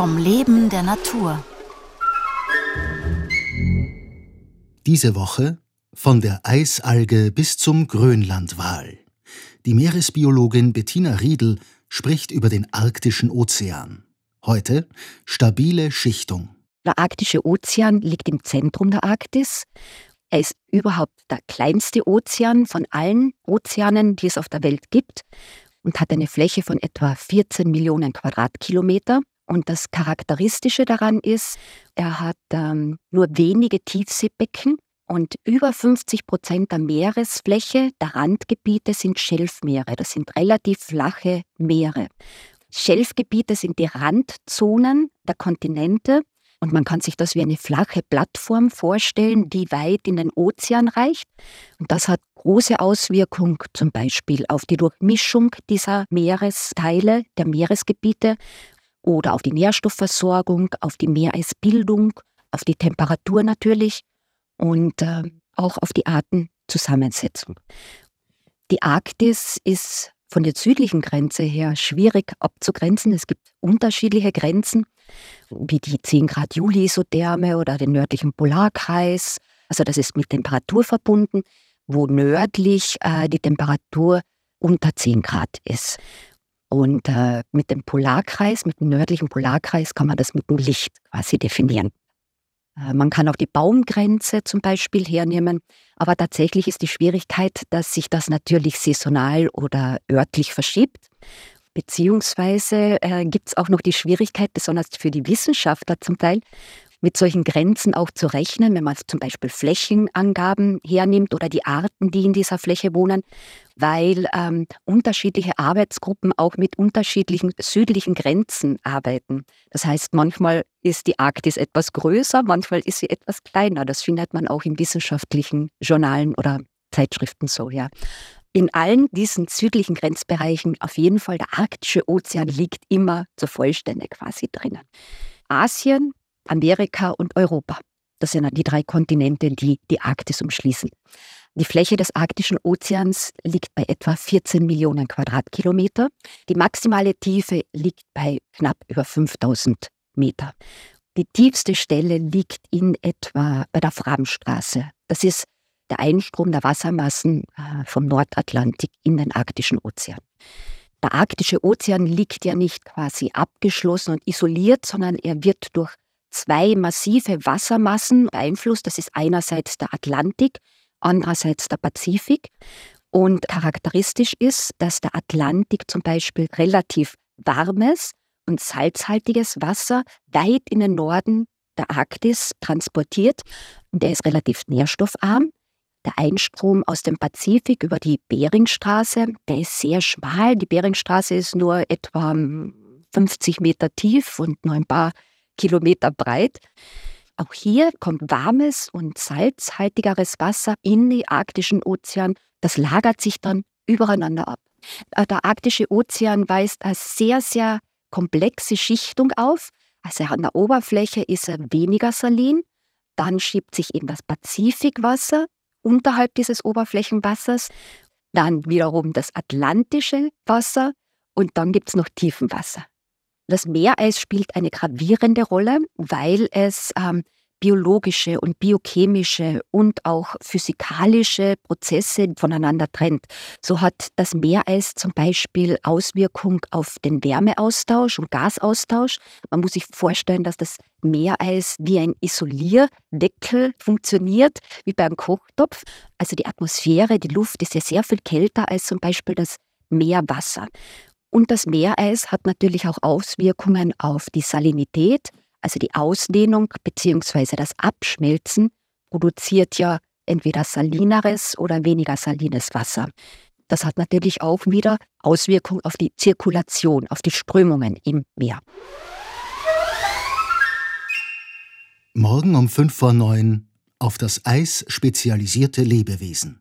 Vom Leben der Natur. Diese Woche von der Eisalge bis zum Grönlandwal. Die Meeresbiologin Bettina Riedel spricht über den arktischen Ozean. Heute stabile Schichtung. Der arktische Ozean liegt im Zentrum der Arktis. Er ist überhaupt der kleinste Ozean von allen Ozeanen, die es auf der Welt gibt und hat eine Fläche von etwa 14 Millionen Quadratkilometer. Und das Charakteristische daran ist, er hat ähm, nur wenige Tiefseebecken und über 50 Prozent der Meeresfläche, der Randgebiete sind Schelfmeere. Das sind relativ flache Meere. Schelfgebiete sind die Randzonen der Kontinente und man kann sich das wie eine flache Plattform vorstellen, die weit in den Ozean reicht. Und das hat große Auswirkungen zum Beispiel auf die Durchmischung dieser Meeresteile, der Meeresgebiete oder auf die Nährstoffversorgung, auf die Meereisbildung, auf die Temperatur natürlich und äh, auch auf die Artenzusammensetzung. Die Arktis ist von der südlichen Grenze her schwierig abzugrenzen. Es gibt unterschiedliche Grenzen, wie die 10 Grad Juli-Isotherme oder den nördlichen Polarkreis. Also das ist mit Temperatur verbunden, wo nördlich äh, die Temperatur unter 10 Grad ist. Und äh, mit dem Polarkreis, mit dem nördlichen Polarkreis kann man das mit dem Licht quasi definieren. Äh, man kann auch die Baumgrenze zum Beispiel hernehmen, aber tatsächlich ist die Schwierigkeit, dass sich das natürlich saisonal oder örtlich verschiebt. Beziehungsweise äh, gibt es auch noch die Schwierigkeit, besonders für die Wissenschaftler zum Teil, mit solchen Grenzen auch zu rechnen, wenn man zum Beispiel Flächenangaben hernimmt oder die Arten, die in dieser Fläche wohnen, weil ähm, unterschiedliche Arbeitsgruppen auch mit unterschiedlichen südlichen Grenzen arbeiten. Das heißt, manchmal ist die Arktis etwas größer, manchmal ist sie etwas kleiner. Das findet man auch in wissenschaftlichen Journalen oder Zeitschriften so, ja. In allen diesen südlichen Grenzbereichen auf jeden Fall der arktische Ozean liegt immer zur Vollstände quasi drinnen. Asien Amerika und Europa. Das sind die drei Kontinente, die die Arktis umschließen. Die Fläche des arktischen Ozeans liegt bei etwa 14 Millionen Quadratkilometer. Die maximale Tiefe liegt bei knapp über 5000 Meter. Die tiefste Stelle liegt in etwa bei der Framstraße. Das ist der Einstrom der Wassermassen äh, vom Nordatlantik in den arktischen Ozean. Der arktische Ozean liegt ja nicht quasi abgeschlossen und isoliert, sondern er wird durch zwei massive Wassermassen beeinflusst. Das ist einerseits der Atlantik, andererseits der Pazifik. Und charakteristisch ist, dass der Atlantik zum Beispiel relativ warmes und salzhaltiges Wasser weit in den Norden der Arktis transportiert. Und der ist relativ nährstoffarm. Der Einstrom aus dem Pazifik über die Beringstraße, der ist sehr schmal. Die Beringstraße ist nur etwa 50 Meter tief und nur ein paar Kilometer breit. Auch hier kommt warmes und salzhaltigeres Wasser in den arktischen Ozean. Das lagert sich dann übereinander ab. Äh, der arktische Ozean weist eine sehr, sehr komplexe Schichtung auf. Also an der Oberfläche ist er weniger salin. Dann schiebt sich eben das Pazifikwasser unterhalb dieses Oberflächenwassers. Dann wiederum das atlantische Wasser. Und dann gibt es noch Tiefenwasser. Das Meereis spielt eine gravierende Rolle, weil es ähm, biologische und biochemische und auch physikalische Prozesse voneinander trennt. So hat das Meereis zum Beispiel Auswirkung auf den Wärmeaustausch und Gasaustausch. Man muss sich vorstellen, dass das Meereis wie ein Isolierdeckel funktioniert, wie beim Kochtopf. Also die Atmosphäre, die Luft ist ja sehr viel kälter als zum Beispiel das Meerwasser. Und das Meereis hat natürlich auch Auswirkungen auf die Salinität, also die Ausdehnung bzw. das Abschmelzen produziert ja entweder salineres oder weniger salines Wasser. Das hat natürlich auch wieder Auswirkungen auf die Zirkulation, auf die Strömungen im Meer. Morgen um 5 vor 9 auf das Eis spezialisierte Lebewesen.